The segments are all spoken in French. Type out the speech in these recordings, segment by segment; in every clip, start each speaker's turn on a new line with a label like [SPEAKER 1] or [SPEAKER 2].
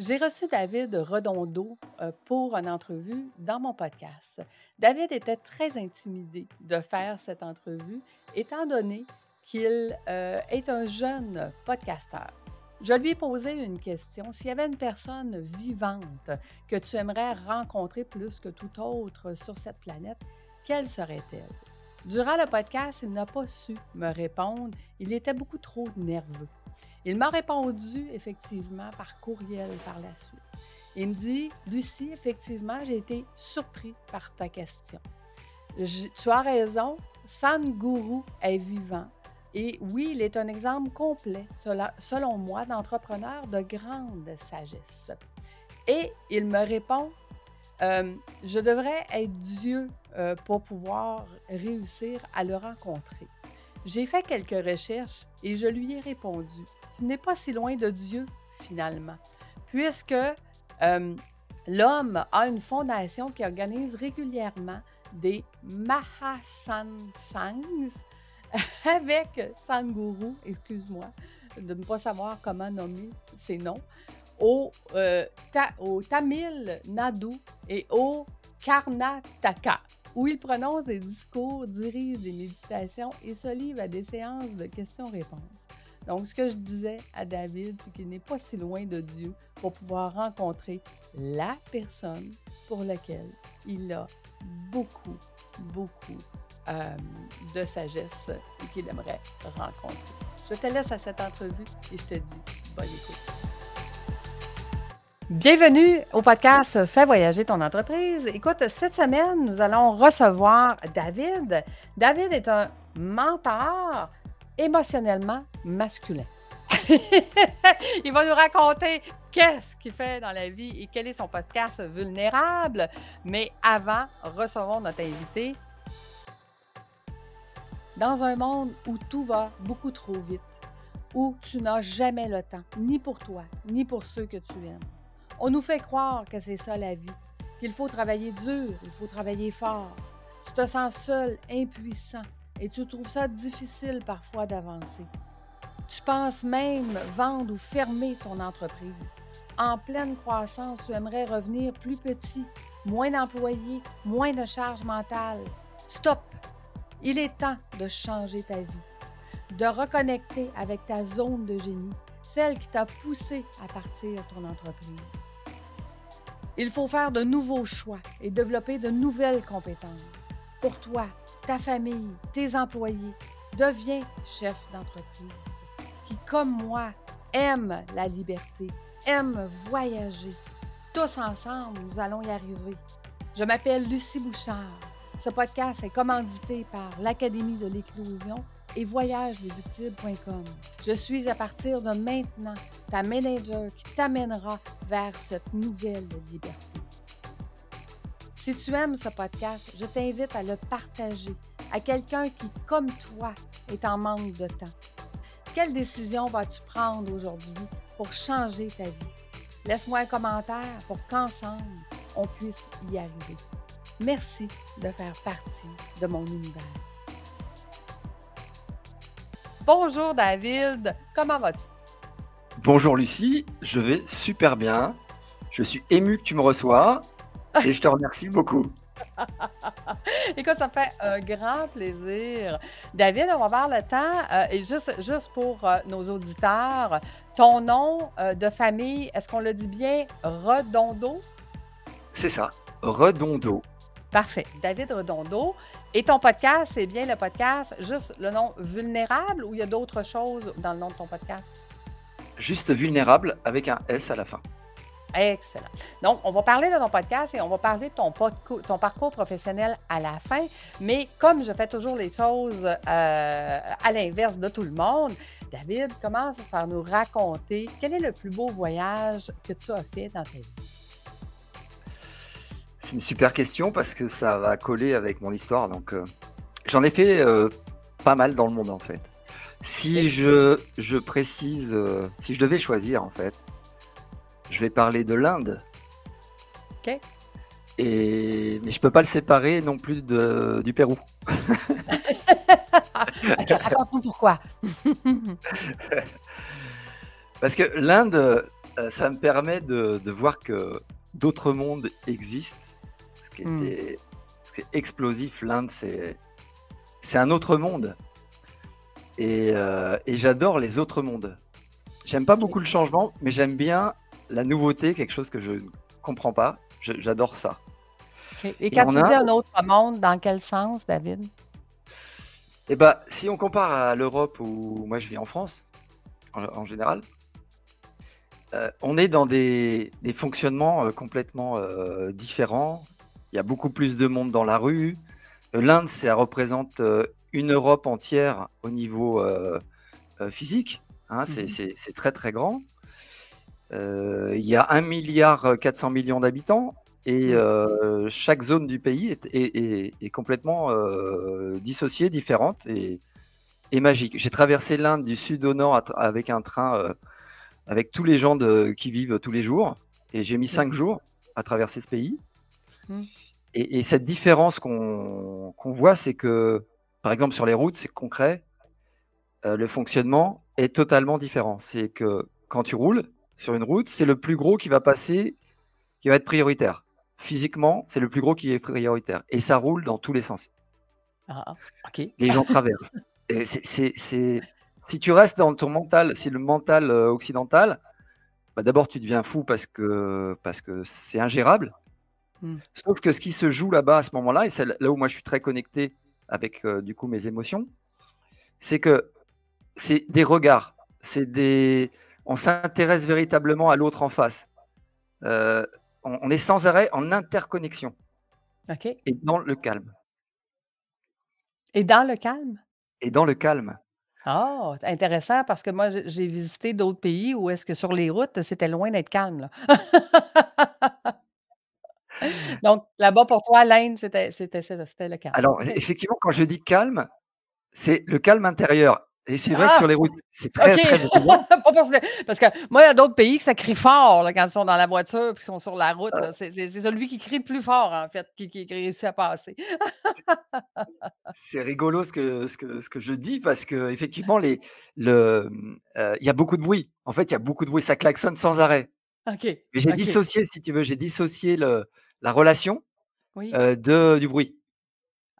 [SPEAKER 1] J'ai reçu David Redondo euh, pour une entrevue dans mon podcast. David était très intimidé de faire cette entrevue, étant donné qu'il euh, est un jeune podcasteur. Je lui ai posé une question. S'il y avait une personne vivante que tu aimerais rencontrer plus que tout autre sur cette planète, quelle serait-elle? Durant le podcast, il n'a pas su me répondre. Il était beaucoup trop nerveux. Il m'a répondu effectivement par courriel par la suite. Il me dit, Lucie, effectivement, j'ai été surpris par ta question. tu as raison, Guru est vivant. Et oui, il est un exemple complet, selon moi, d'entrepreneur de grande sagesse. Et il me répond, euh, je devrais être Dieu euh, pour pouvoir réussir à le rencontrer. J'ai fait quelques recherches et je lui ai répondu, tu n'es pas si loin de Dieu finalement, puisque euh, l'homme a une fondation qui organise régulièrement des Mahasansangs avec Sanguru, excuse-moi de ne pas savoir comment nommer ces noms, euh, au Tamil Nadu et au Karnataka où il prononce des discours, dirige des méditations et se livre à des séances de questions-réponses. Donc, ce que je disais à David, c'est qu'il n'est pas si loin de Dieu pour pouvoir rencontrer la personne pour laquelle il a beaucoup, beaucoup euh, de sagesse et qu'il aimerait rencontrer. Je te laisse à cette entrevue et je te dis bonne écoute. Bienvenue au podcast Fais voyager ton entreprise. Écoute, cette semaine, nous allons recevoir David. David est un mentor émotionnellement masculin. Il va nous raconter qu'est-ce qu'il fait dans la vie et quel est son podcast vulnérable. Mais avant, recevons notre invité. Dans un monde où tout va beaucoup trop vite, où tu n'as jamais le temps, ni pour toi, ni pour ceux que tu aimes on nous fait croire que c'est ça la vie, qu'il faut travailler dur, il faut travailler fort. Tu te sens seul, impuissant, et tu trouves ça difficile parfois d'avancer. Tu penses même vendre ou fermer ton entreprise. En pleine croissance, tu aimerais revenir plus petit, moins d'employés, moins de charges mentales. Stop! Il est temps de changer ta vie, de reconnecter avec ta zone de génie, celle qui t'a poussé à partir ton entreprise. Il faut faire de nouveaux choix et développer de nouvelles compétences. Pour toi, ta famille, tes employés, deviens chef d'entreprise qui, comme moi, aime la liberté, aime voyager. Tous ensemble, nous allons y arriver. Je m'appelle Lucie Bouchard. Ce podcast est commandité par l'Académie de l'éclosion et voyageléductible.com. Je suis à partir de maintenant ta manager qui t'amènera vers cette nouvelle liberté. Si tu aimes ce podcast, je t'invite à le partager à quelqu'un qui, comme toi, est en manque de temps. Quelle décision vas-tu prendre aujourd'hui pour changer ta vie? Laisse-moi un commentaire pour qu'ensemble, on puisse y arriver. Merci de faire partie de mon univers. Bonjour David, comment vas-tu?
[SPEAKER 2] Bonjour Lucie, je vais super bien. Je suis ému que tu me reçois et je te remercie beaucoup.
[SPEAKER 1] Écoute, ça fait un grand plaisir. David, on va avoir le temps, euh, et juste, juste pour euh, nos auditeurs, ton nom euh, de famille, est-ce qu'on le dit bien Redondo?
[SPEAKER 2] C'est ça, Redondo.
[SPEAKER 1] Parfait. David Redondo. Et ton podcast, c'est bien le podcast, juste le nom vulnérable ou il y a d'autres choses dans le nom de ton podcast?
[SPEAKER 2] Juste vulnérable avec un S à la fin.
[SPEAKER 1] Excellent. Donc, on va parler de ton podcast et on va parler de ton, ton parcours professionnel à la fin. Mais comme je fais toujours les choses euh, à l'inverse de tout le monde, David, commence par nous raconter quel est le plus beau voyage que tu as fait dans ta vie?
[SPEAKER 2] C'est une super question parce que ça va coller avec mon histoire. Donc, euh, j'en ai fait euh, pas mal dans le monde en fait. Si je, je précise, euh, si je devais choisir en fait, je vais parler de l'Inde.
[SPEAKER 1] Ok.
[SPEAKER 2] Et mais je peux pas le séparer non plus de, du Pérou.
[SPEAKER 1] Raconte-nous pourquoi?
[SPEAKER 2] Parce que l'Inde, ça me permet de de voir que d'autres mondes existent. Ce qui
[SPEAKER 1] Mmh.
[SPEAKER 2] était ce qui est explosif, l'Inde, c'est c'est un autre monde et heu et j'adore les autres mondes. J'aime pas beaucoup le changement, mais j'aime bien la nouveauté, quelque chose que je ne comprends pas. Je j'adore ça
[SPEAKER 1] et quand tu dis un autre monde, dans quel sens, David?
[SPEAKER 2] et bah, si on compare à l'Europe où moi je vis en France, en en général heu, on est dans des des fonctionnements, heu, complètement, heu, différents. Il y a beaucoup plus de monde dans la rue. L'Inde, ça représente, une Europe entière au niveau, physique, hein.
[SPEAKER 1] Mmh
[SPEAKER 2] C'est très, très grand. Il y a 1 400 000 000 d'habitants et chaque zone du pays est est est est complètement, dissociée, différente et et magique. J'ai traversé l'Inde du sud au nord avec un train, avec tous les gens de qui vivent tous les jours et j'ai mis. 5 jours à traverser ce pays
[SPEAKER 1] Mmh.
[SPEAKER 2] et et cette différence qu'on voit, c'est que, par exemple, sur les routes, c'est concret, heu, le fonctionnement est totalement différent. C'est que quand tu roules sur une route, c'est le plus gros qui va passer, qui va être prioritaire. Physiquement, c'est le plus gros qui est prioritaire et ça roule dans tous les sens.
[SPEAKER 1] Ah.
[SPEAKER 2] Les gens traversent c'est si tu restes dans ton mental, si le mental, heu, occidental, bah, d'abord tu deviens fou parce que parce que c'est ingérable.
[SPEAKER 1] Mmh.
[SPEAKER 2] Sauf que ce qui se joue là-bas à ce moment-là et c'est là où moi je suis très connecté avec, heu, du coup mes émotions, c'est que c'est des regards, c'est des on s'intéresse véritablement à l'autre en face. Heu, on on est sans arrêt en interconnexion
[SPEAKER 1] OK.
[SPEAKER 2] et dans le calme
[SPEAKER 1] Et dans le calme?
[SPEAKER 2] et dans le calme.
[SPEAKER 1] Ah! Intéressant parce que moi, j'ai visité d'autres pays où est-ce que sur les routes, c'était loin d'être calme. Donc là-bas, pour toi, l'Inde, c'était c'était c'était le calme.
[SPEAKER 2] Alors, effectivement, quand je dis calme, c'est le calme intérieur et c'est vrai que sur
[SPEAKER 1] Ah!
[SPEAKER 2] les routes, c'est très, très bruyant.
[SPEAKER 1] Pas parce que moi, il y a d'autres pays que ça crie fort, là, quand ils sont dans la voiture puis qu'ils sont sur la route.
[SPEAKER 2] Heu
[SPEAKER 1] C'est celui qui crie le plus fort, en fait, qui réussit à passer.
[SPEAKER 2] C'est rigolo ce que ce que ce que je dis parce qu'effectivement les le, il y a beaucoup de bruit. En fait, il y a beaucoup de bruit, ça klaxonne sans arrêt.
[SPEAKER 1] OK,
[SPEAKER 2] Mais j'ai dissocié, si tu veux, j'ai dissocié le la relation,
[SPEAKER 1] Oui.
[SPEAKER 2] heu, de du bruit.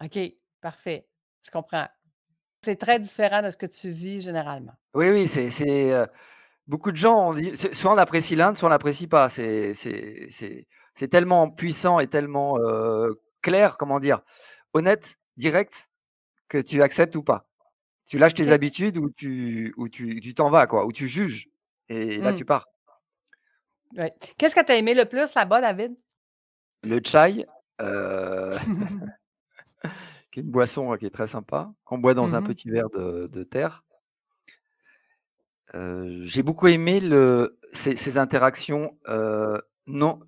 [SPEAKER 1] OK, parfait, je comprends. C'est très différent de ce que tu vis généralement.
[SPEAKER 2] Oui, oui, c'est c'est, heu, beaucoup de gens ont dit c'est soit on apprécie l'Inde, soit on l'apprécie pas. C'est c'est c'est c'est tellement puissant et tellement, heu, clair, comment dire? Honnête, direct, que tu acceptes ou pas. Tu lâches tes
[SPEAKER 1] OK.
[SPEAKER 2] habitudes ou tu ou tu tu t'en vas quoi, ou tu juges et là
[SPEAKER 1] Mmh.
[SPEAKER 2] tu pars.
[SPEAKER 1] Ouais. Qu'est-ce que tu as aimé le plus là-bas, David?
[SPEAKER 2] Le chai, heu, qui est une boisson, qui est très sympa, qu'on boit dans
[SPEAKER 1] Mmh
[SPEAKER 2] un petit verre de de terre. J'ai beaucoup aimé le ces ces interactions, non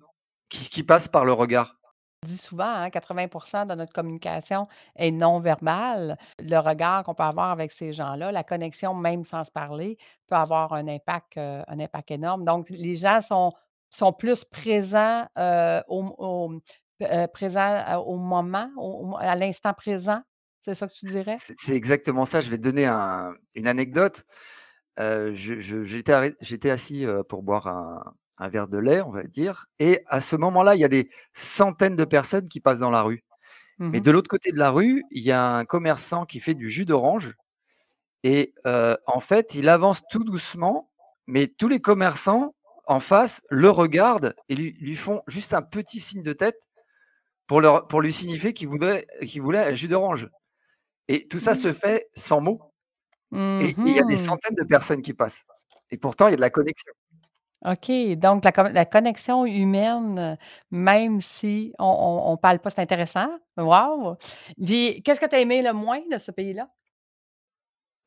[SPEAKER 2] qui qui passent par le regard.
[SPEAKER 1] On dit souvent, hein, 80% de notre communication est non verbale. Le regard qu'on peut avoir avec ces gens-là, la connexion, même sans se parler, peut avoir un impact, un impact énorme. Donc les gens sont sont plus présents, au m heu, présents, heu, au moment, au à l'instant présent? C'est ça que tu dirais?
[SPEAKER 2] C'est exactement ça. Je vais te donner un une anecdote. Je j'étais assis, pour boire un un verre de lait, on va dire et à ce moment-là, il y a des centaines de personnes qui passent dans la rue.
[SPEAKER 1] Mmh
[SPEAKER 2] Mais
[SPEAKER 1] mh.
[SPEAKER 2] de l'autre côté de la rue, il y a un commerçant qui fait du jus d'orange et en fait, il avance tout doucement, mais tous les commerçants en face le regardent et lui lui font juste un petit signe de tête pour leur pour lui signifier qu'il voudrait qu'il voulait un jus d'orange et tout ça
[SPEAKER 1] Mmh.
[SPEAKER 2] se fait sans mots
[SPEAKER 1] Mmh
[SPEAKER 2] et il y a des
[SPEAKER 1] mh.
[SPEAKER 2] centaines de personnes qui passent et pourtant il y a de la connexion.
[SPEAKER 1] OK, donc la con la connexion humaine, même si on on parle pas, c'est intéressant. Wow! Qu'est-ce que tu as aimé le moins de ce pays-là?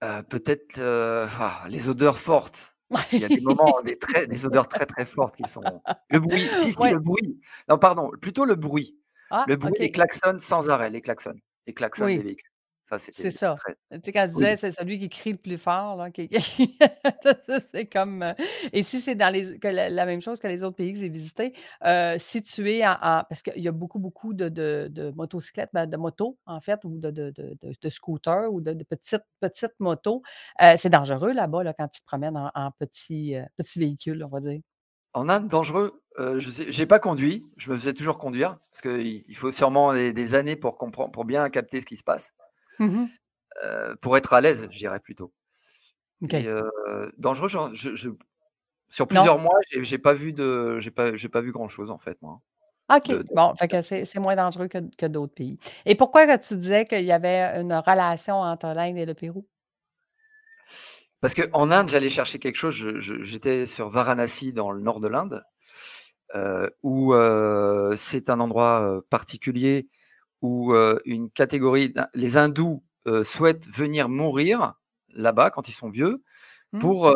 [SPEAKER 2] Heu, peut-être, heu, ah, les odeurs fortes. Il y a des moments, des très des odeurs très, très fortes qui sont le bruit, si, si,
[SPEAKER 1] Ouais.
[SPEAKER 2] le bruit. Non, pardon, plutôt le bruit.
[SPEAKER 1] Ah,
[SPEAKER 2] Le bruit, les
[SPEAKER 1] OK.
[SPEAKER 2] klaxons sans arrêt, les klaxons. Les klaxons des véhicules. Ça,
[SPEAKER 1] C'est ça.
[SPEAKER 2] très
[SPEAKER 1] Tu sais, quand je disais,
[SPEAKER 2] oui.
[SPEAKER 1] c'est celui qui crie le plus fort, là, qui c'est comme, heu et si c'est dans les que la la même chose que les autres pays que j'ai visités, heu, si tu es en en parce qu'il y a beaucoup, beaucoup de de de motocyclettes, ben, de motos, en fait, ou de scooters ou de petites petites motos, heu, c'est dangereux là-bas, là, quand tu te promènes en en petit, heu, petit véhicule, on va dire.
[SPEAKER 2] En Inde, dangereux, euh, je n'ai pas conduit, je me faisais toujours conduire, parce qu'il il faut sûrement des, années pour, comprendre, pour bien capter ce qui se passe, mmh euh, pour être à l'aise, je dirais plutôt. Euh, dangereux, je, sur plusieurs mois, j'ai pas vu de, j'ai pas, pas vu grand chose en fait, moi.
[SPEAKER 1] OK. bon, c'est moins dangereux que, que d'autres pays. Et pourquoi que tu disais qu'il y avait une relation entre l'Inde et le Pérou?
[SPEAKER 2] Parce qu'en Inde, j'allais chercher quelque chose. J'étais sur Varanasi, dans le nord de l'Inde, où euh, c'est un endroit euh, particulier où une catégorie, les hindous souhaitent venir mourir là-bas quand ils sont vieux mmh. pour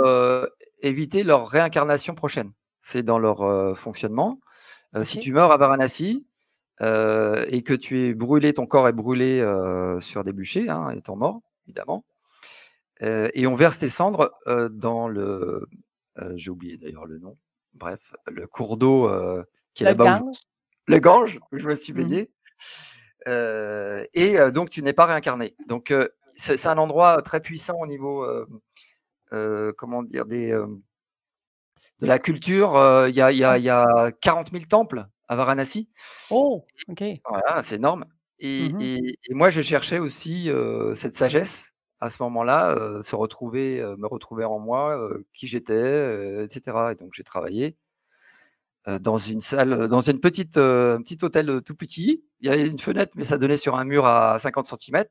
[SPEAKER 2] éviter leur réincarnation prochaine. C'est dans leur fonctionnement. Si tu meurs à Varanasi et que tu es brûlé, ton corps est brûlé sur des bûchers, hein, étant mort, évidemment, et on verse tes cendres dans le. J'ai oublié d'ailleurs le nom. Bref, le cours d'eau qui est là-bas. Le Gange, où je me suis mmh baigné. et donc, tu n'es pas réincarné. Donc, c'est un endroit très puissant au niveau, comment dire, des, de la culture. Il y, a, y, a, y, a, 40 000 temples à Varanasi.
[SPEAKER 1] Oh, ok.
[SPEAKER 2] Voilà, c'est énorme. Et, mmh et, et, moi, je cherchais aussi cette sagesse à ce moment-là, se retrouver, me retrouver en moi, qui j'étais, etc. Et donc j'ai travaillé dans une salle, dans une petite, un petit hôtel tout petit. Il y avait une fenêtre, mais ça donnait sur un mur à 50 cm.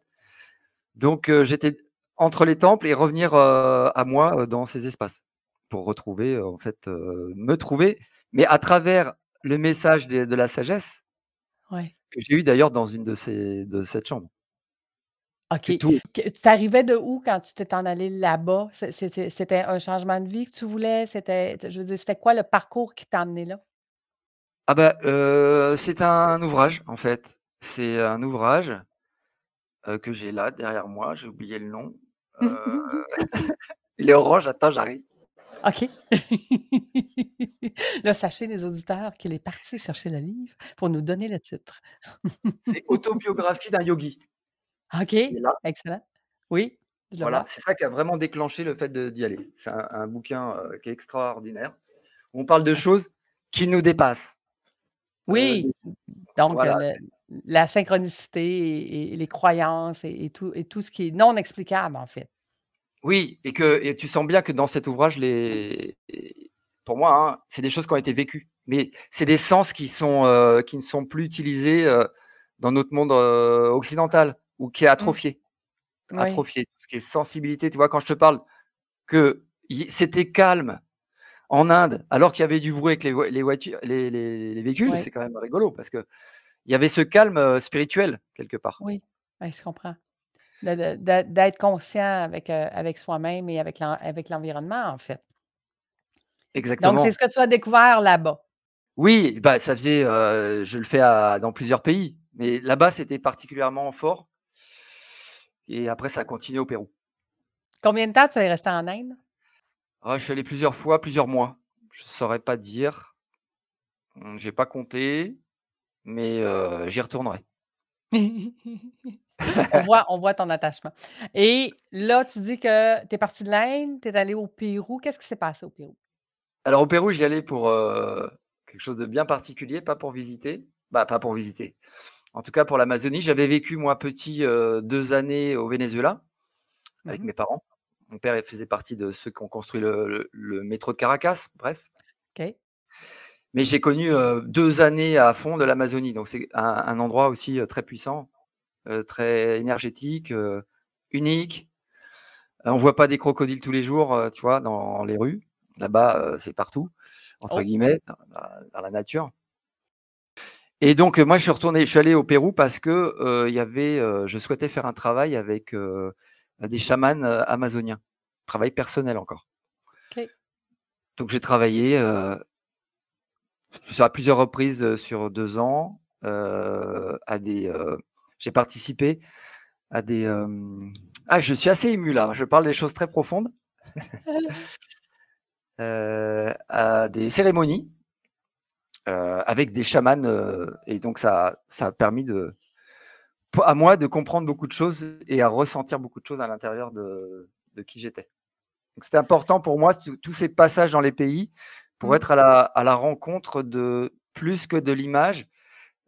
[SPEAKER 2] Donc j'étais entre les temples et revenir à moi dans ces espaces pour retrouver, en fait, me trouver, mais à travers le message de, la sagesse que j'ai eu d'ailleurs dans une de ces de cette chambre.
[SPEAKER 1] OK. Tu arrivais de où quand tu t'es en allé là-bas? C'était un changement de vie que tu voulais? C'était je veux dire, c'était quoi le parcours qui t'a amené là?
[SPEAKER 2] Ah bah, euh, c'est un ouvrage, en fait. C'est un ouvrage, euh, que j'ai là, derrière moi, j'ai oublié le nom. Euh, il est orange, attends, j'arrive.
[SPEAKER 1] OK. Là, sachez les auditeurs qu'il est parti chercher le livre pour nous donner le titre.
[SPEAKER 2] C'est Autobiographie d'un yogi.
[SPEAKER 1] OK, excellent. Oui,
[SPEAKER 2] Voilà, c'est ça qui a vraiment déclenché le fait d'y aller. C'est un, bouquin qui est extraordinaire. On parle de choses qui nous dépassent.
[SPEAKER 1] Oui, donc la synchronicité et, les croyances et, tout, et tout ce qui est non explicable, en fait.
[SPEAKER 2] Oui, et que et tu sens bien que dans cet ouvrage, les, pour moi, hein, c'est des choses qui ont été vécues. Mais c'est des sens qui, sont, qui ne sont plus utilisés dans notre monde occidental ou qui est mmh. atrophié. Atrophié. Tout ce qui est sensibilité. Tu vois, quand je te parle que c'était calme en Inde, alors qu'il y avait du bruit avec les, voitures, les, véhicules, c'est quand même rigolo parce que il y avait ce calme spirituel quelque part.
[SPEAKER 1] Oui, je comprends. D'être conscient avec, avec soi-même et avec l'environnement, en fait.
[SPEAKER 2] Exactement.
[SPEAKER 1] Donc, c'est ce que tu as découvert là-bas?
[SPEAKER 2] Oui, bah, ça faisait, je le fais dans plusieurs pays, mais là-bas, c'était particulièrement fort et après, ça a continué au Pérou.
[SPEAKER 1] Combien de temps tu es resté en Inde?
[SPEAKER 2] Ah, je suis allé plusieurs fois, plusieurs mois. Je ne saurais pas dire. Mmh, j'ai pas compté, mais j'y retournerai.
[SPEAKER 1] on, voit, on voit ton attachement. Et là, tu dis que tu es parti de l'Inde, tu es allé au Pérou. Qu'est-ce qui s'est passé au Pérou?
[SPEAKER 2] Alors, au Pérou, j'y allais pour quelque chose de bien particulier, pas pour visiter. Bah, pas pour visiter. En tout cas, pour l'Amazonie, j'avais vécu, moi, petit, deux années au Venezuela avec mmh mes parents. Mon père faisait partie de ceux qui ont construit le, métro de Caracas, bref. Mais j'ai connu deux années à fond de l'Amazonie. Donc, c'est un, endroit aussi très puissant, très énergétique, unique. On ne voit pas des crocodiles tous les jours, tu vois, dans les rues. Là-bas, c'est partout, entre oh. guillemets, dans la nature. Et donc, moi, je suis retourné, je suis allé au Pérou parce que il y avait, je souhaitais faire un travail avec des chamans amazoniens, travail personnel encore. Donc, j'ai travaillé à plusieurs reprises sur deux ans à des. j'ai participé à des. ah, je suis assez ému là. Je parle des choses très profondes. à des cérémonies euh, avec des chamans. Euh, et donc, ça, ça a permis de, à moi de comprendre beaucoup de choses et à ressentir beaucoup de choses à l'intérieur de, qui j'étais. Donc, c'était important pour moi, tous ces passages dans les pays, pour
[SPEAKER 1] Mmh.
[SPEAKER 2] être à la à la rencontre de plus que de l'image,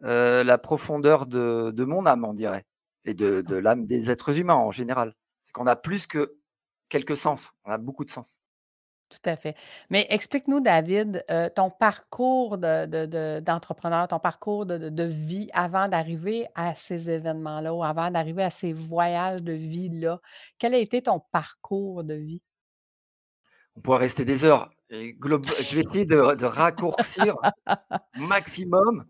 [SPEAKER 2] heu, la profondeur de de mon âme, on dirait et de de l'âme des êtres humains en général. C'est qu'on a plus que quelques sens, on a beaucoup de sens.
[SPEAKER 1] Tout à fait. Mais explique-nous, David, heu, ton parcours de de de d'entrepreneur, ton parcours de vie avant d'arriver à ces événements-là ou avant d'arriver à ces voyages de vie-là. Quel a été ton parcours de vie?
[SPEAKER 2] On pourrait rester des heures je vais essayer de raccourcir maximum.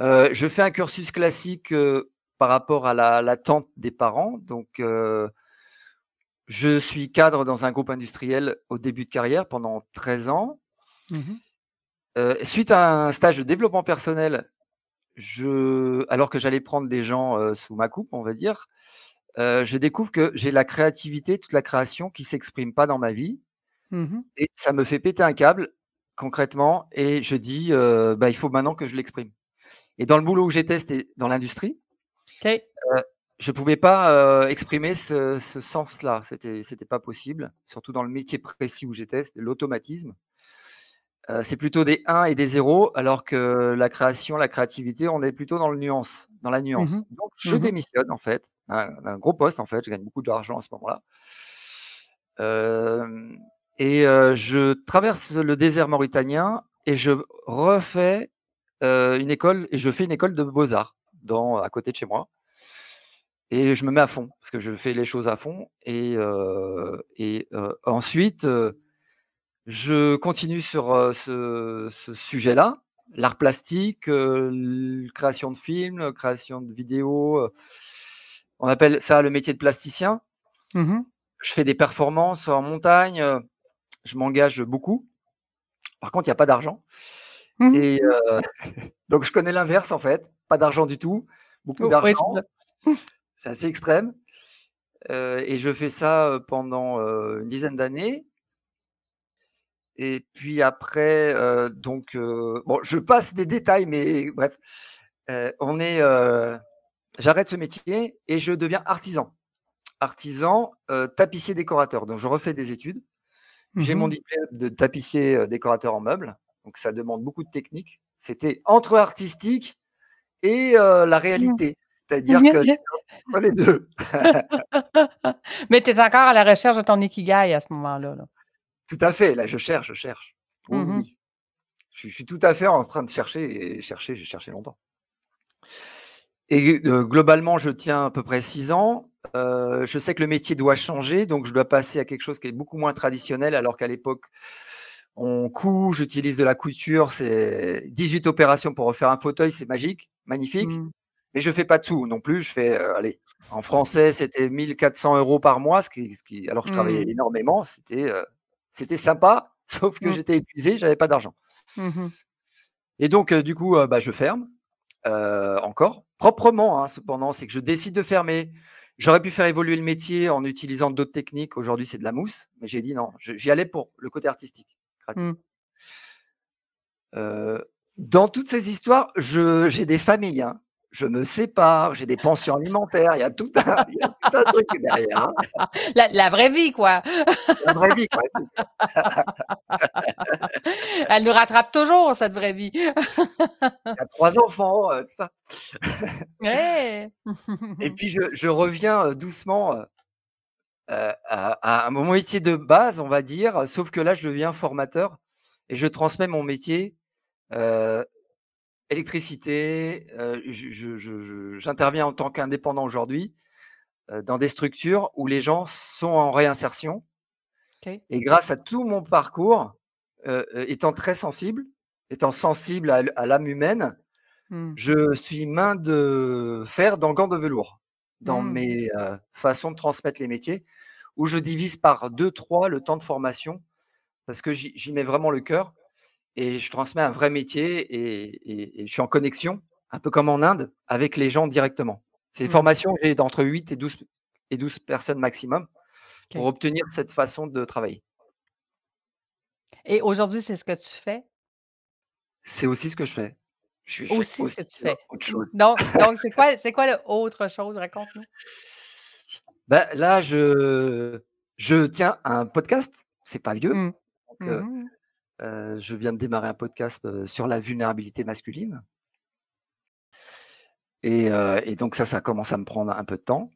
[SPEAKER 2] Heu, je fais un cursus classique, heu, par rapport à la l'attente des parents donc je suis cadre dans un groupe industriel au début de carrière pendant 13 ans.
[SPEAKER 1] Mmh mh.
[SPEAKER 2] Heu, suite à un stage de développement personnel, je alors que j'allais prendre des gens, heu, sous ma coupe, on va dire, heu, je découvre que j'ai la créativité, toute la création qui s'exprime pas dans ma vie
[SPEAKER 1] Mmh mh.
[SPEAKER 2] et ça me fait péter un câble concrètement et je dis, «Bah, il faut maintenant que je l'exprime» et dans le boulot où j'étais, c'était dans l'industrie. Je pouvais pas, heu, exprimer ce ce sens-là, c'était c'était pas possible, surtout dans le métier précis où j'étais, c'était l'automatisme. Heu, c'est plutôt des 1 et des 0 alors que la création, la créativité, on est plutôt dans le nuance dans la
[SPEAKER 1] Mmh
[SPEAKER 2] nuance. Donc je
[SPEAKER 1] Mmh mh.
[SPEAKER 2] démissionne en fait, d'un gros poste en fait, je gagne beaucoup d'argent à ce moment-là. Hem et je traverse le désert mauritanien et je refais, une école et je fais une école de beaux-arts dans à côté de chez moi et je me mets à fond parce que je fais les choses à fond et ensuite, je continue sur, ce ce sujet-là, l'art plastique, création de films, création de vidéos, on appelle ça le métier de plasticien.
[SPEAKER 1] Mmh mh.
[SPEAKER 2] Je fais des performances en montagne, je m'engage beaucoup. Par contre, il y a pas d'argent
[SPEAKER 1] Mmh mh.
[SPEAKER 2] et donc je connais l'inverse en fait, pas d'argent du tout, beaucoup
[SPEAKER 1] Oh
[SPEAKER 2] d'argent. C'est assez extrême, et je fais ça, pendant, une dizaine d'années et puis après, donc bon, je passe des détails, mais bref, on est, j'arrête ce métier et je deviens artisan. Artisan, tapissier décorateur, donc je refais des études.
[SPEAKER 1] Mmh
[SPEAKER 2] J'ai mon diplôme de tapissier, décorateur en meubles, donc ça demande beaucoup de technique. C'était entre artistique et la
[SPEAKER 1] Mmh.
[SPEAKER 2] C'est-à-dire que entre les 2.
[SPEAKER 1] Mais tu es encore à la recherche de ton ikigai à ce moment-là, là?
[SPEAKER 2] Tout à fait, là je cherche, je cherche. Oui,
[SPEAKER 1] Mmh
[SPEAKER 2] oui. Je suis je suis tout à fait en train de chercher et chercher, j'ai cherché longtemps. Et heu, globalement, je tiens à peu près 6 ans. Heu, je sais que le métier doit changer, donc je dois passer à quelque chose qui est beaucoup moins traditionnel, alors qu'à l'époque, on coud, j'utilise de la couture, c'est 18 opérations pour refaire un fauteuil, c'est magique, magnifique,
[SPEAKER 1] Mmh.
[SPEAKER 2] Mais je fais pas tout non plus. Je fais, heu, allez, en français, c'était 1 400 € par mois, ce qui ce qui alors que je travaillais
[SPEAKER 1] Mmh.
[SPEAKER 2] énormément, c'était, heu, c'était sympa, sauf que
[SPEAKER 1] Mmh.
[SPEAKER 2] j'étais épuisé, j'avais pas d'argent.
[SPEAKER 1] Mmh mh.
[SPEAKER 2] Et donc heu, du coup, bah, je ferme, encore, proprement, hein, cependant, c'est que je décide de fermer. J'aurais pu faire évoluer le métier en utilisant d'autres techniques. Aujourd'hui, c'est de la mousse, mais j'ai dit: «Non», j'y allais pour le côté artistique, dans toutes ces histoires, j'ai des familles, hein. Je me sépare, j'ai des pensions alimentaires, il y a tout un il y a tout un truc derrière, hein.
[SPEAKER 1] La la vraie vie, quoi!
[SPEAKER 2] La vraie vie, quoi.
[SPEAKER 1] Elle nous rattrape toujours, cette vraie vie.
[SPEAKER 2] Il y a 3 enfants, heu, tout ça.
[SPEAKER 1] Ouais!
[SPEAKER 2] Et puis je je reviens, heu, doucement, heu, à à mon métier de base, on va dire, sauf que là, je deviens formateur et je transmets mon métier, électricité, je j'interviens en tant qu'indépendant aujourd'hui, heu, dans des structures où les gens sont en réinsertion et grâce à tout mon parcours, heu, étant très sensible, étant sensible à l'âme humaine,
[SPEAKER 1] Mmh.
[SPEAKER 2] je suis main de fer dans gant de velours, dans
[SPEAKER 1] Mmh.
[SPEAKER 2] mes, façons de transmettre les métiers, où je divise par 2-3 le temps de formation parce que j'y mets vraiment le cœur et je transmets un vrai métier et et et je suis en connexion, un peu comme en Inde, avec les gens directement. C'est des
[SPEAKER 1] Mmh.
[SPEAKER 2] formations, j'ai d'entre 8 et 12 p et 12 personnes maximum pour obtenir cette façon de travailler.
[SPEAKER 1] Et aujourd'hui, c'est ce que tu fais?
[SPEAKER 2] C'est aussi ce que je fais. Je fais
[SPEAKER 1] Aussi ce que
[SPEAKER 2] aussi,
[SPEAKER 1] tu fais.
[SPEAKER 2] autre chose.
[SPEAKER 1] donc donc c'est quoi c'est quoi le autre chose? Raconte-nous.
[SPEAKER 2] Bah, là, je je tiens un podcast, c'est pas vieux,
[SPEAKER 1] Mmh.
[SPEAKER 2] donc
[SPEAKER 1] Mmh
[SPEAKER 2] Heu, je viens de démarrer un podcast, heu, sur la vulnérabilité masculine. Et heu et donc ça, ça commence à me prendre un peu de temps.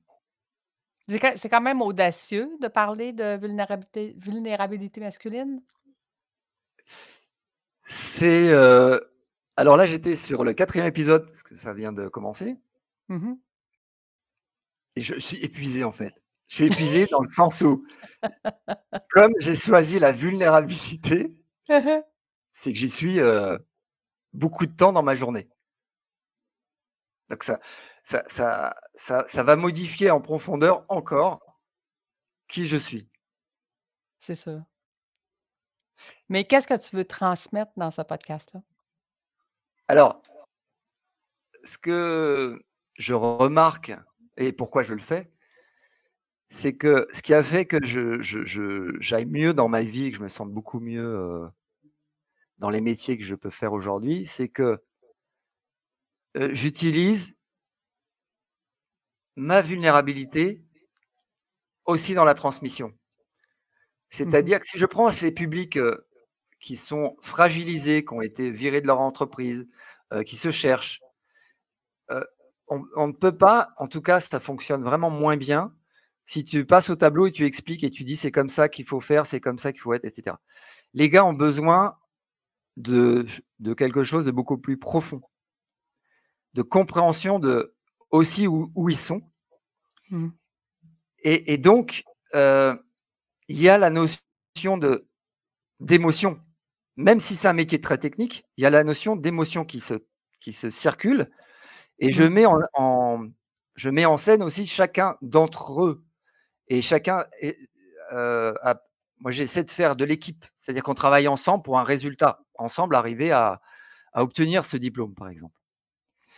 [SPEAKER 1] C'est quand même audacieux de parler de vulnérabilité vulnérabilité masculine?
[SPEAKER 2] C'est, alors là, j'étais sur le 4e épisode parce que ça vient de commencer
[SPEAKER 1] Mmh mh.
[SPEAKER 2] et je suis épuisé, en fait. Je suis épuisé dans le sens où comme j'ai choisi la vulnérabilité. c'est que j'y suis, beaucoup de temps dans ma journée. Donc ça ça ça ça ça va modifier en profondeur encore qui je suis.
[SPEAKER 1] C'est sûr. Mais qu'est-ce que tu veux transmettre dans ce podcast-là?
[SPEAKER 2] Alors ce que je remarque et pourquoi je le fais c'est que ce qui a fait que je je je j'aille mieux dans ma vie que je me sente beaucoup mieux, heu, dans les métiers que je peux faire aujourd'hui, c'est que heu, j'utilise ma vulnérabilité aussi dans la transmission.
[SPEAKER 1] Mmh mh.
[SPEAKER 2] C'est-à-dire que si je prends ces publics, heu, qui sont fragilisés, qui ont été virés de leur entreprise, qui se cherchent on ne peut pas en tout cas ça fonctionne vraiment moins bien, si tu passes au tableau et tu expliques et tu dis: «C'est comme ça qu'il faut faire, c'est comme ça qu'il faut être» et cetera. Les gars ont besoin de de quelque chose de beaucoup plus profond de compréhension de aussi où où ils sont
[SPEAKER 1] Mmh.
[SPEAKER 2] et et donc heu, il y a la notion de d'émotion. Même si c'est un métier très technique, il y a la notion d'émotion qui se qui se circule et je
[SPEAKER 1] Mmh.
[SPEAKER 2] mets en en je mets en scène aussi chacun d'entre eux et chacun est, heu, a moi j'essaie de faire de l'équipe. C'est-à-dire qu'on travaille ensemble pour un résultat, ensemble arriver à à obtenir ce diplôme, par exemple.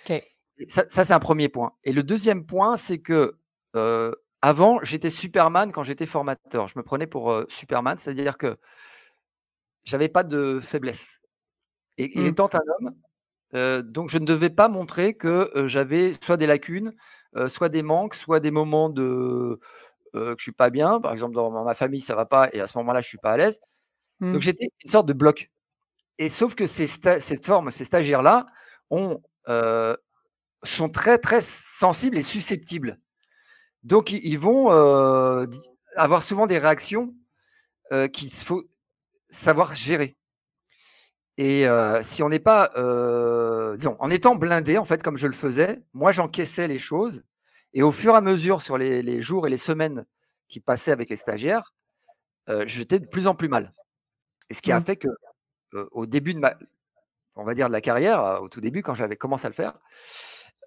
[SPEAKER 1] OK.
[SPEAKER 2] Et ça ça c'est un 1er point et le 2e point, c'est que, heu, avant j'étais Superman quand j'étais formateur. Je me prenais pour, heu, Superman, c'est-à-dire que j'avais pas de faiblesse et et
[SPEAKER 1] Mmh.
[SPEAKER 2] étant un homme, donc je ne devais pas montrer que, j'avais soit des lacunes, soit des manques, soit des moments de, heu, que je suis pas bien. Par exemple, dans ma famille, ça va pas et à ce moment-là, je suis pas à l'aise. Donc
[SPEAKER 1] Mmh.
[SPEAKER 2] j'étais une sorte de bloc et sauf que ces cette forme, ces stagiaires-là ont, sont très, très sensibles et susceptibles. Donc ils vont, avoir souvent des réactions, qu'il faut savoir gérer et si on n'est pas, disons, en étant blindé, en fait, comme je le faisais, moi j'encaissais les choses et au fur et à mesure sur les les jours et les semaines qui passaient avec les stagiaires, heu, j'étais de plus en plus mal et ce qui a
[SPEAKER 1] Mmh.
[SPEAKER 2] fait que, au début de ma on va dire de la carrière, au tout début quand j'avais commencé à le faire,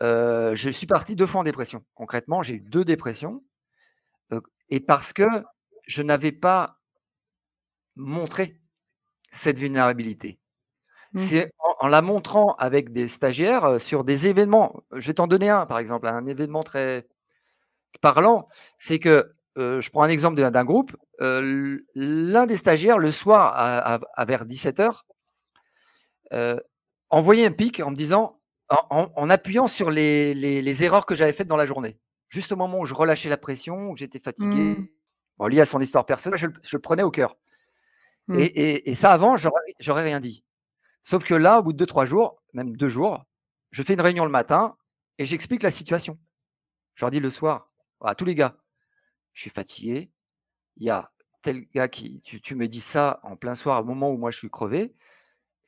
[SPEAKER 2] je suis parti 2 fois en dépression. Concrètement, j'ai eu 2 dépressions, et parce que je n'avais pas montré cette vulnérabilité.
[SPEAKER 1] Mmh.
[SPEAKER 2] C'est en la montrant avec des stagiaires, heu, sur des événements. Je vais t'en donner un, par exemple, un événement très parlant, c'est que, heu, je prends un exemple d'un groupe, heu, l l'un des stagiaires le soir à à à vers 17:00 heu, envoyait un pic en me disant en appuyant sur les les les erreurs que j'avais faites dans la journée. Juste au moment où je relâchais la pression, où j'étais
[SPEAKER 1] Mmh.
[SPEAKER 2] fatigué, bon lié à son histoire personnelle, je le je le prenais au cœur et
[SPEAKER 1] Mmh.
[SPEAKER 2] et et ça avant j'aurais rien dit. Sauf que là, au bout de 2-3 jours, même 2 jours, je fais une réunion le matin et j'explique la situation. Je leur dis le soir à tous les gars: «Je suis fatigué, il y a tel gars qui tu tu me dis ça en plein soir, au moment où moi je suis crevé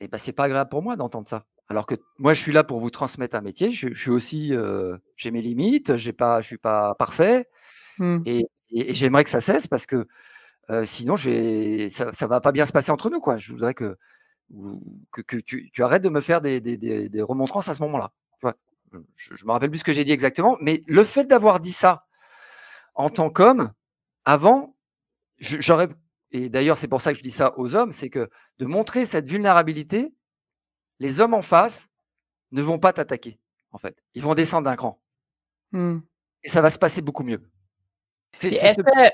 [SPEAKER 2] et bah, c'est pas agréable pour moi d'entendre ça. Alors que moi je suis là pour vous transmettre un métier, je je suis aussi, heu, j'ai mes limites, j'ai pas je suis pas parfait
[SPEAKER 1] Mmh.
[SPEAKER 2] et et et j'aimerais que ça cesse parce que, heu, sinon je vais ça ça va pas bien se passer entre nous, quoi. Je voudrais que que que tu tu arrêtes de me faire des des des des remontrances à ce moment-là». Vois? Je je me rappelle plus ce que j'ai dit exactement, mais le fait d'avoir dit ça en tant qu'homme, avant, j'aurais et d'ailleurs c'est pour ça que je dis ça aux hommes, c'est que de montrer cette vulnérabilité, les hommes en face ne vont pas t'attaquer, en fait. Ils vont descendre d'un cran
[SPEAKER 1] Mmh.
[SPEAKER 2] et ça va se passer beaucoup mieux. Ce
[SPEAKER 1] que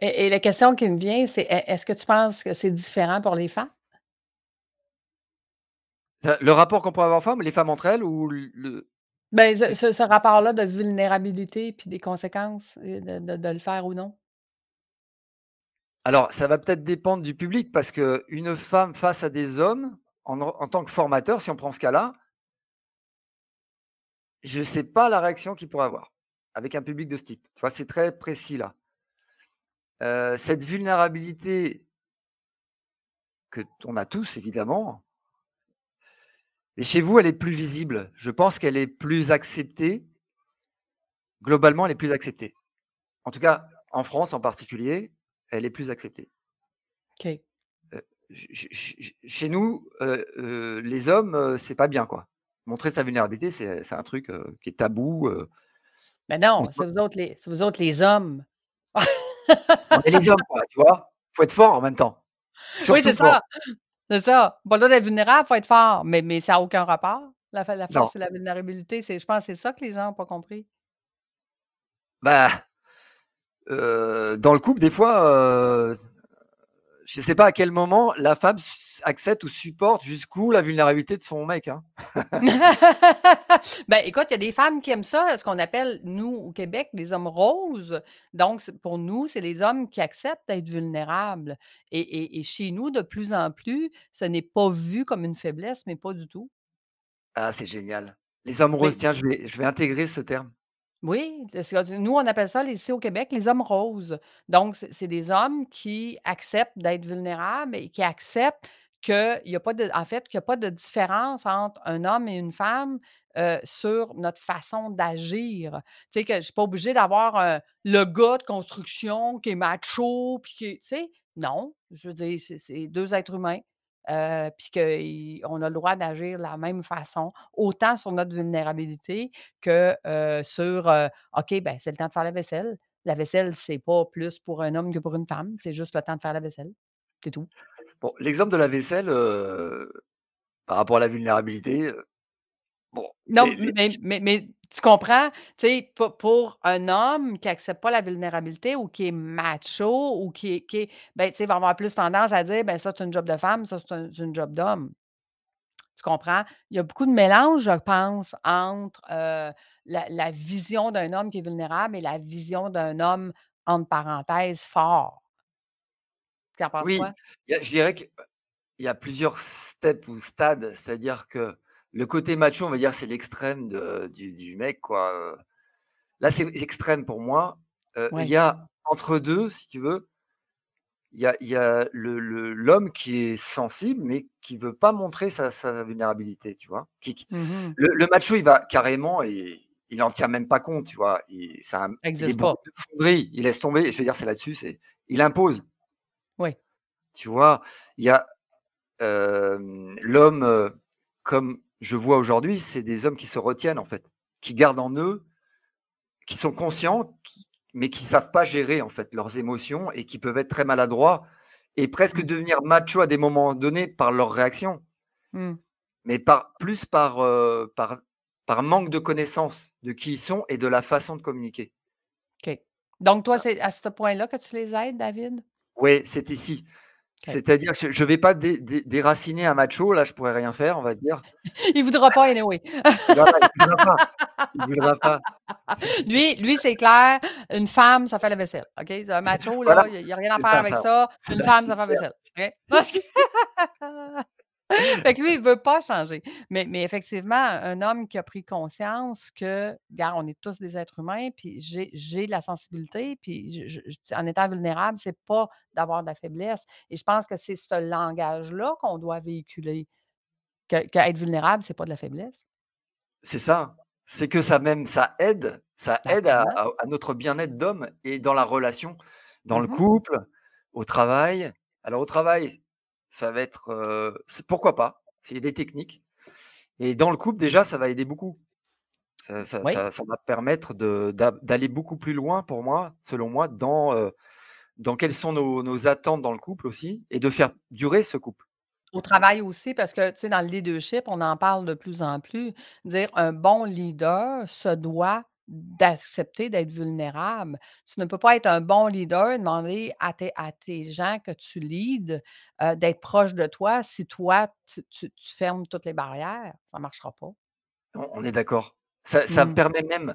[SPEAKER 1] et et la question qui me vient, c'est est est-ce que tu penses que c'est différent pour les femmes?
[SPEAKER 2] Ça le rapport qu'on pourrait avoir femmes les femmes entre elles ou le
[SPEAKER 1] Ben, ce rapport-là de vulnérabilité puis des conséquences de de de le faire ou non?
[SPEAKER 2] Alors, ça va peut-être dépendre du public parce qu'une femme face à des hommes, en en tant que formateur, si on prend ce cas-là je sais pas la réaction qu'il pourrait avoir, avec un public de ce type. Tu vois? C'est très précis là. Heu, cette vulnérabilité que on a tous évidemment mais chez vous, elle est plus visible. Je pense qu'elle est plus acceptée. Globalement, elle est plus acceptée. En tout cas, en France en particulier, elle est plus acceptée.
[SPEAKER 1] OK.
[SPEAKER 2] Ch chez nous, heu heu, les hommes, c'est pas bien, quoi. Montrer sa vulnérabilité, c'est un truc, qui est tabou,
[SPEAKER 1] Mais non, c'est vous autres les vous autres les hommes.
[SPEAKER 2] On est les hommes, quoi, tu vois? Faut être fort en même temps,
[SPEAKER 1] Oui, c'est ça, c'est ça. Pas le droit d'être vulnérable, faut être fort, mais mais ça a aucun rapport, la la force et la vulnérabilité. Je pense c'est ça que les gens ont pas compris.
[SPEAKER 2] Heu, dans le couple, des fois, heu, je sais pas à quel moment la femme accepte ou supporte jusqu'où la vulnérabilité de son mec, hein.
[SPEAKER 1] Ben, écoute, il y a des femmes qui aiment ça, ce qu'on appelle, nous, au Québec, les hommes roses. Donc pour nous, c'est les hommes qui acceptent d'être vulnérables et et et chez nous, de plus en plus, ce n'est pas vu comme une faiblesse, mais pas du tout.
[SPEAKER 2] Ah, c'est génial. Les hommes roses, tiens, je vais je vais intégrer ce terme.
[SPEAKER 1] Oui, nous, on appelle ça, ici au Québec, les hommes roses. Donc c'est des hommes qui acceptent d'être vulnérables et qui acceptent qu'il y a pas de en fait, qu'il a pas de différence entre un homme et une femme, heu, sur notre façon d'agir. Tu sais, que je suis pas obligée d'avoir, heu, le gars de construction qui est macho puis qui est tu sais? Non, je veux dire, c'est 2 êtres humains, heu, puis qu'ils on a le droit d'agir de la même façon, autant sur notre vulnérabilité que, heu, sur, heu, OK, ben, c'est le temps de faire la vaisselle. La vaisselle, c'est pas plus pour un homme que pour une femme, c'est juste le temps de faire la vaisselle. C'est tout.
[SPEAKER 2] L'exemple de la vaisselle, heu, par rapport à la vulnérabilité, bon,
[SPEAKER 1] Non,
[SPEAKER 2] les les
[SPEAKER 1] mais mais mais tu comprends? Tu sais, pour pour un homme qui accepte pas la vulnérabilité ou qui est macho ou qui est qui est ben, tu sais, va avoir plus tendance à dire: «Ben, ça, c'est une job de femme, ça, c'est un une job d'homme». Tu comprends? Il y a beaucoup de mélange, je pense, entre, heu, la la vision d'un homme qui est vulnérable et la vision d'un homme, entre parenthèses, «fort». Tu en penses
[SPEAKER 2] Oui,
[SPEAKER 1] quoi?
[SPEAKER 2] a je dirais qu'il y a plusieurs steps ou stades, c'est-à-dire que le côté macho, on va dire, c'est l'extrême du du mec, quoi. Là, c'est extrême pour moi. Il
[SPEAKER 1] Ouais.
[SPEAKER 2] y a entre 2, si tu veux il y a il y a le le l'homme qui est sensible, mais qui veut pas montrer sa sa vulnérabilité, tu vois? Qui
[SPEAKER 1] Mmh mh.
[SPEAKER 2] le le macho, il va carrément et il en tient même pas compte, tu vois? Il c'est un il est de fonderie, il laisse tomber. Je veux dire, c'est là-dessus, c'est il impose.
[SPEAKER 1] Oui.
[SPEAKER 2] Tu vois? Il y a, l'homme, comme je vois aujourd'hui, c'est des hommes qui se retiennent, en fait, qui gardent en eux qui sont conscients, qui mais qui savent pas gérer, en fait, leurs émotions et qui peuvent être très maladroits et presque
[SPEAKER 1] Mmh.
[SPEAKER 2] devenir machos à des moments donnés par leurs réactions.
[SPEAKER 1] Mmh.
[SPEAKER 2] Mais par plus par, heu, par par manque de connaissance de qui ils sont et de la façon de communiquer.
[SPEAKER 1] OK. Donc toi,
[SPEAKER 2] Voilà.
[SPEAKER 1] c'est à ce point-là que tu les aides, David?
[SPEAKER 2] Ouais, c'est ici. C'est-à-dire que je vais pas dé dé déraciner un macho, là, je pourrais rien faire, on va dire.
[SPEAKER 1] Il voudra pas anyway.
[SPEAKER 2] Il voudra pas, il voudra pas.
[SPEAKER 1] Lui lui, c'est clair, une femme, ça fait la vaisselle, OK? C'est un macho, là, il y a rien à faire
[SPEAKER 2] ça,
[SPEAKER 1] avec
[SPEAKER 2] ça.
[SPEAKER 1] Une femme, ça fait la vaisselle, OK? Fait que lui, il veut pas changer. Mais mais effectivement, un homme qui a pris conscience que, regarde, on est tous des êtres humains, puis j'ai de la sensibilité, puis je je je en étant vulnérable, c'est pas d'avoir de la faiblesse et je pense que c'est ce langage-là qu'on doit véhiculer, que qu'être vulnérable, c'est pas de la faiblesse.
[SPEAKER 2] C'est ça. C'est que ça même ça aide ça aide à
[SPEAKER 1] absolument.
[SPEAKER 2] à à notre bien-être d'homme et dans la relation, dans
[SPEAKER 1] Mmh
[SPEAKER 2] le
[SPEAKER 1] mh.
[SPEAKER 2] couple, au travail. Alors au travail, ça va être, pourquoi pas, c'est des techniques et dans le couple, déjà, ça va aider beaucoup. Ça ça
[SPEAKER 1] Oui.
[SPEAKER 2] ça ça va permettre d'aller beaucoup plus loin pour moi, selon moi, dans, dans quelles sont nos nos attentes dans le couple aussi et de faire durer ce couple.
[SPEAKER 1] Au travail aussi, parce que, tu sais, dans le leadership, on en parle de plus en plus. Dire un bon leader se doit d'accepter d'être vulnérable. Tu ne peux pas être un bon leader et demander à tes à tes gens que tu leads, heu, d'être proches de toi si toi, tu tu tu fermes toutes les barrières. Ça marchera pas.
[SPEAKER 2] On est d'accord. Ça ça
[SPEAKER 1] Mmh.
[SPEAKER 2] permet même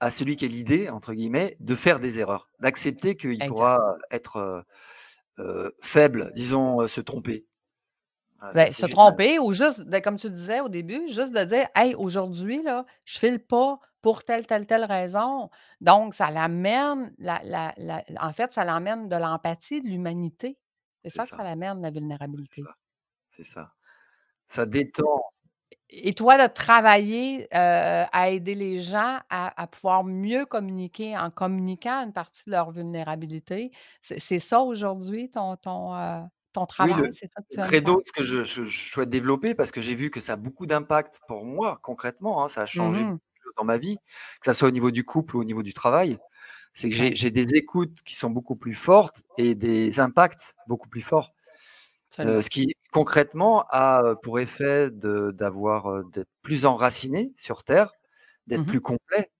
[SPEAKER 2] à celui qui est «leadé» entre guillemets, de faire des erreurs, d'accepter qu'il pourra être, heu heu, faible, disons, se tromper. Ah ça,
[SPEAKER 1] Ben, se
[SPEAKER 2] génial.
[SPEAKER 1] tromper ou juste de comme tu disais au début, juste de dire: «Hey, aujourd'hui, là, je file pas pour telle, telle, telle raison». Donc ça l'amène la la la en fait, ça l'emmène de l'empathie, de l'humanité. C'est ça que ça
[SPEAKER 2] ça,
[SPEAKER 1] l'amène, la vulnérabilité.
[SPEAKER 2] ça, c'est ça. Ça détend.
[SPEAKER 1] Et toi, de travailler, heu, à aider les gens à à pouvoir mieux communiquer en communiquant une partie de leur vulnérabilité, c'est ça aujourd'hui ton ton, heu, ton travail? C'est ça que tu
[SPEAKER 2] credo, ce que je je je souhaite développer parce que j'ai vu que ça a beaucoup d'impact pour moi concrètement, hein, ça a
[SPEAKER 1] Mmh
[SPEAKER 2] changé de choses dans ma vie, que ça soit au niveau du couple ou au niveau du travail. C'est que j'ai des écoutes qui sont beaucoup plus fortes et des impacts beaucoup plus forts.
[SPEAKER 1] Absolument.
[SPEAKER 2] ce qui concrètement a, pour effet de d'avoir, d'être plus enraciné sur terre, d'être
[SPEAKER 1] Mmh mh.
[SPEAKER 2] plus complet.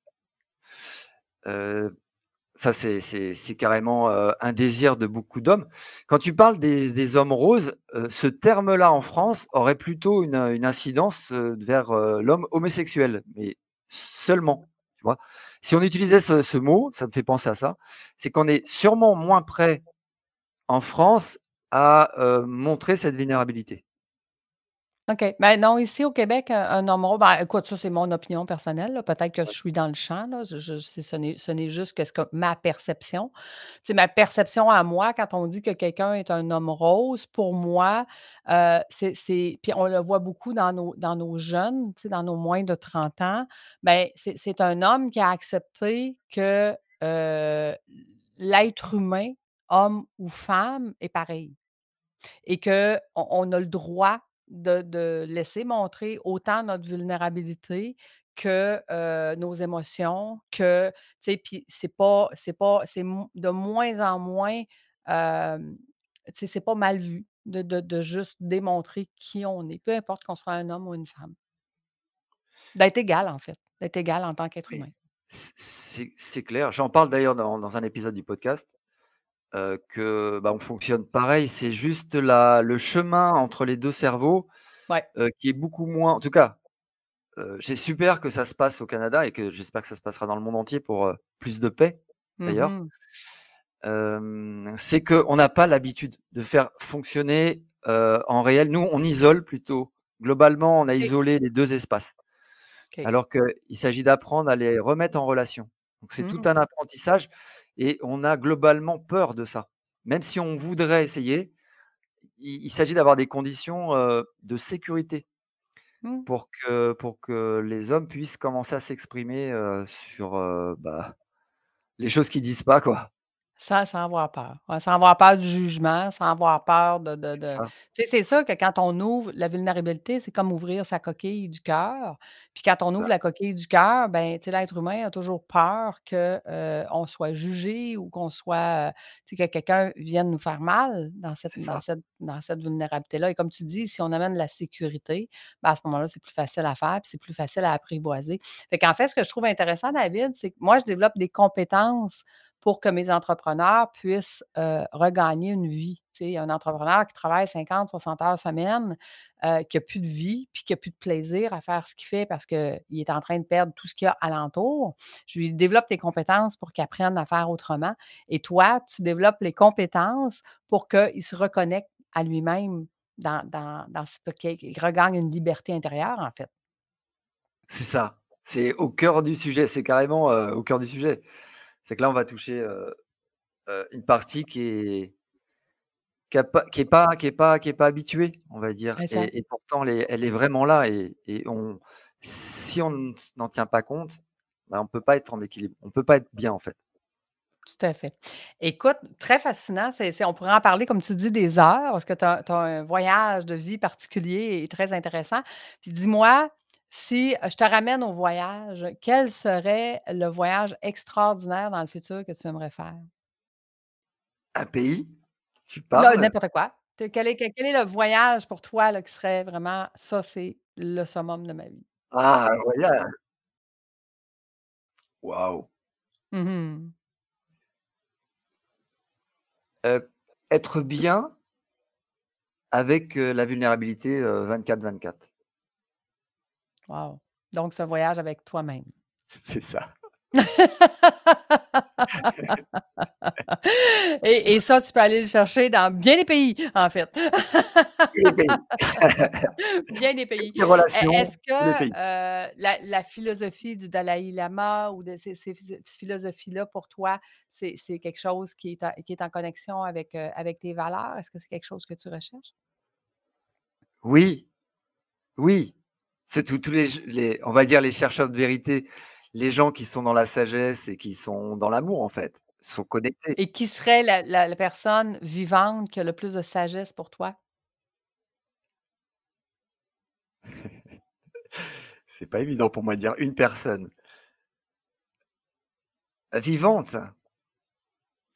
[SPEAKER 2] Ça c'est carrément, heu, un désir de beaucoup d'hommes. Quand tu parles des hommes roses, heu, ce terme-là en France aurait plutôt une, une incidence, vers, l'homme homosexuel, mais seulement, tu vois? Si on utilisait ce mot, ça me fait penser à ça, c'est qu'on est sûrement moins prêt en France à, montrer cette vulnérabilité.
[SPEAKER 1] OK. Ben, non, ici au Québec, un un homme rose ben, écoute, ça, c'est mon opinion personnelle, là. Peut-être que je suis dans le champ, là. Je je c'est ce n'est ce n'est juste que ce que ma perception. Sais, ma perception à moi, quand on dit que quelqu'un est un homme rose, pour moi, heu, c'est c'est puis on le voit beaucoup dans nos dans nos jeunes, tu sais, dans nos moins de 30 ans, ben, c'est c'est un homme qui a accepté que, heu, l'être humain, homme ou femme, est pareil. Et qu'on on a le droit de de laisser montrer autant notre vulnérabilité que, nos émotions, que tu sais, puis c'est pas c'est pas c'est de moins en moins, tu sais, c'est pas mal vu de de de juste démontrer qui on est, peu importe qu'on soit un homme ou une femme. D'être égal, en fait, d'être égal en tant qu'être humain.
[SPEAKER 2] c'est c'est clair. J'en parle d'ailleurs dans dans un épisode du podcast, heu, que, bah, on fonctionne pareil. C'est juste la le chemin entre les 2 cerveaux,
[SPEAKER 1] Ouais.
[SPEAKER 2] heu, qui est beaucoup moins en tout cas, heu, c'est super que ça se passe au Canada et que j'espère que ça se passera dans le monde entier pour, heu, plus de paix,
[SPEAKER 1] Mmh
[SPEAKER 2] d'ailleurs.
[SPEAKER 1] mh.
[SPEAKER 2] Hem, c'est qu'on n'a pas l'habitude de faire fonctionner, heu, en réel. Nous, on isole plutôt. Globalement, on a
[SPEAKER 1] OK.
[SPEAKER 2] isolé les 2 espaces.
[SPEAKER 1] OK.
[SPEAKER 2] Alors qu'il s'agit d'apprendre à les remettre en relation. Donc c'est tout
[SPEAKER 1] Mmh.
[SPEAKER 2] un apprentissage et on a globalement peur de ça. Même si on voudrait essayer, il il s'agit d'avoir des conditions, de sécurité
[SPEAKER 1] Mmh.
[SPEAKER 2] pour que pour que les hommes puissent commencer à s'exprimer, sur, bah, les choses qu'ils disent pas, quoi.
[SPEAKER 1] Sans sans avoir peur. Ouais, sans avoir peur du jugement, sans avoir peur de de
[SPEAKER 2] C'est
[SPEAKER 1] de c'est sûr que quand on ouvre la vulnérabilité, c'est comme ouvrir sa coquille du cœur. Puis quand on
[SPEAKER 2] c'est
[SPEAKER 1] ouvre
[SPEAKER 2] ça,
[SPEAKER 1] la coquille du cœur, ben, l'être humain a toujours peur que, heu, on soit jugé ou qu'on soit, sais, que quelqu'un vienne nous faire mal dans cette
[SPEAKER 2] c'est
[SPEAKER 1] dans cette dans cette vulnérabilité-là. Et comme tu dis, si on amène la sécurité, ben, à ce moment-là, c'est plus facile à faire, puis c'est plus facile à apprivoiser. Fait qu'en fait, ce que je trouve intéressant, David, c'est que moi, je développe des compétences pour que mes entrepreneurs puissent, regagner une vie. Tu un entrepreneur qui travaille 50-60 heures semaine, qui a plus de vie, puis qui a plus de plaisir à faire ce qu'il fait parce qu'il est en train de perdre tout ce qu'il y a alentour. Je lui développe les compétences pour qu'il apprenne à faire autrement et toi, tu développes les compétences pour qu'il se reconnecte à lui-même dans dans qu'il regagne une liberté intérieure, en fait.
[SPEAKER 2] C'est ça. C'est au cœur du sujet, c'est carrément, au cœur du sujet. C'est que là, on va toucher, une partie qui est qui a pas qui est pas qui est pas qui est pas habituée, on va dire et et pourtant elle est elle est vraiment là et et on si on n'en tient pas compte, bah, on peut pas être en équilibre. On peut pas être bien, en fait.
[SPEAKER 1] Tout à fait. Écoute, très fascinant. On pourrait en parler, comme tu dis, des heures parce que tu as un voyage de vie particulier et très intéressant. Puis dis-moi, si, je te ramène au voyage, quel serait le voyage extraordinaire dans le futur que tu aimerais faire?
[SPEAKER 2] Un pays, tu parles?
[SPEAKER 1] n'importe quoi. Quel est quel quel est le voyage pour toi, là, qui serait vraiment: «Ça, c'est le summum de ma vie»?
[SPEAKER 2] Ah, un voyage!
[SPEAKER 1] Mh.
[SPEAKER 2] Heu, être bien avec, la vulnérabilité, heu, 24/24.
[SPEAKER 1] Wow! Donc un voyage avec toi-même.
[SPEAKER 2] C'est ça.
[SPEAKER 1] et, et, ça, tu peux aller le chercher dans bien des pays, en fait.
[SPEAKER 2] Bien des pays.
[SPEAKER 1] bien des pays.
[SPEAKER 2] Relations,
[SPEAKER 1] Est-ce que
[SPEAKER 2] pays.
[SPEAKER 1] euh, la, la, philosophie du Dalai Lama ou de ces, ces philosophies-là, pour toi, c'est quelque chose qui est, qui est en connexion avec, euh, avec tes valeurs? Est-ce que c'est quelque chose que tu recherches?
[SPEAKER 2] Oui, oui. C'est tous les, les, on va dire, les chercheurs de vérité les gens qui sont dans la sagesse et qui sont dans l'amour, en fait, sont connectés.
[SPEAKER 1] Et qui serait la, la, la, personne vivante qui a le plus de sagesse pour toi?
[SPEAKER 2] C'est pas évident pour moi de dire une personne. Vivante?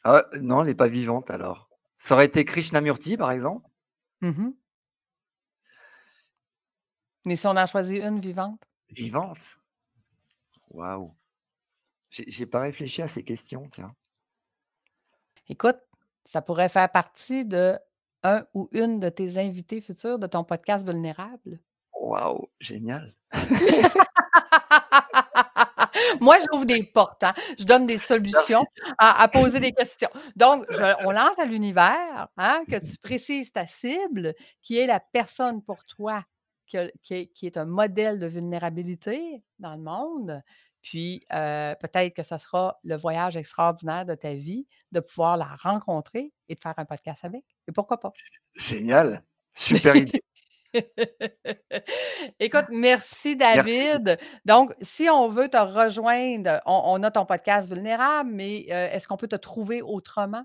[SPEAKER 2] Ah, Non, elle n'est pas vivante alors. Ça aurait été Krishnamurti, par exemple?
[SPEAKER 1] Mmh Mais si on a choisi une vivante?
[SPEAKER 2] Vivante? Waouh! J'ai pas réfléchi à ces questions, tiens.
[SPEAKER 1] Écoute, ça pourrait faire partie de un ou une de tes invités futurs de ton podcast Vulnérable.
[SPEAKER 2] Waouh! Génial!
[SPEAKER 1] Moi, j'ouvre des portes, hein. je donne des solutions à, poser des questions. Donc, on lance à l'univers hein, que tu précises ta cible, qui est la personne pour toi qui, est, un modèle de vulnérabilité dans le monde. Puis peut-être que ce sera le voyage extraordinaire de ta vie de pouvoir la rencontrer et de faire un podcast avec. Et pourquoi pas?
[SPEAKER 2] Génial. Super idée.
[SPEAKER 1] Écoute, merci David. Donc, si on veut te rejoindre, on, a ton podcast vulnérable, mais est-ce qu'on peut te trouver autrement?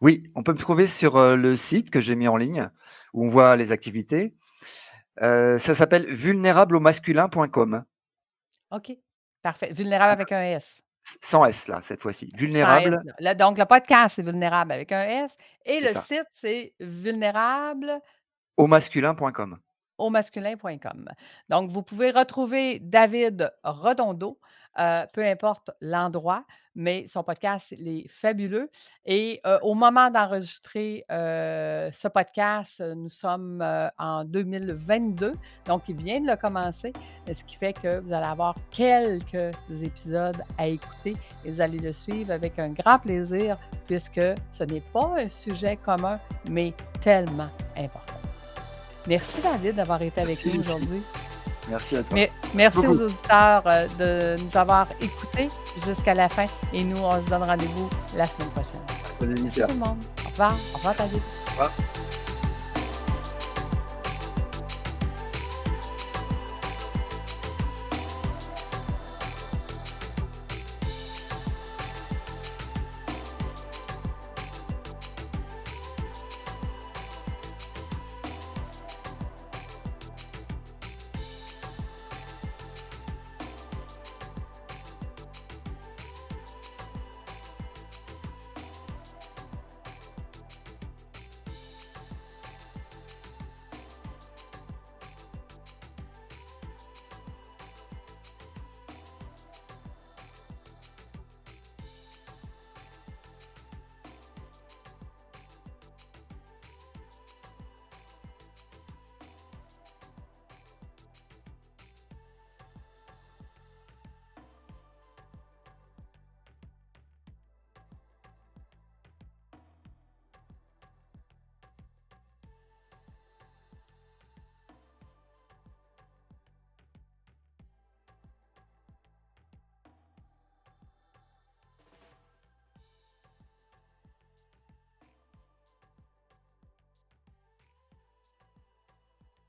[SPEAKER 2] Oui, on peut me trouver sur le site que j'ai mis en ligne où on voit les activités. Euh, ça s'appelle vulnérableaumasculin.com.
[SPEAKER 1] OK, parfait. Vulnérable avec un S.
[SPEAKER 2] Sans S, là, cette fois-ci. Vulnérable.
[SPEAKER 1] donc, le podcast, c'est vulnérable avec un S. Et le site, c'est vulnérable.
[SPEAKER 2] Au masculin.com.
[SPEAKER 1] Au masculin.com. Donc, vous pouvez retrouver David Redondo euh, peu importe l'endroit, mais son podcast, il est fabuleux. Et euh, au moment d'enregistrer euh, ce podcast, nous sommes en 2022, donc il vient de le commencer, ce qui fait que vous allez avoir quelques épisodes à écouter et vous allez le suivre avec un grand plaisir puisque ce n'est pas un sujet commun, mais tellement important. Merci David d'avoir été avec nous aujourd'hui.
[SPEAKER 2] Merci à toi.
[SPEAKER 1] merci aux auditeurs euh, de nous avoir écoutés jusqu'à la fin. Et nous, on se donne rendez-vous la semaine prochaine.
[SPEAKER 2] Merci tout le monde.
[SPEAKER 1] Au revoir. Au revoir, David. Au revoir.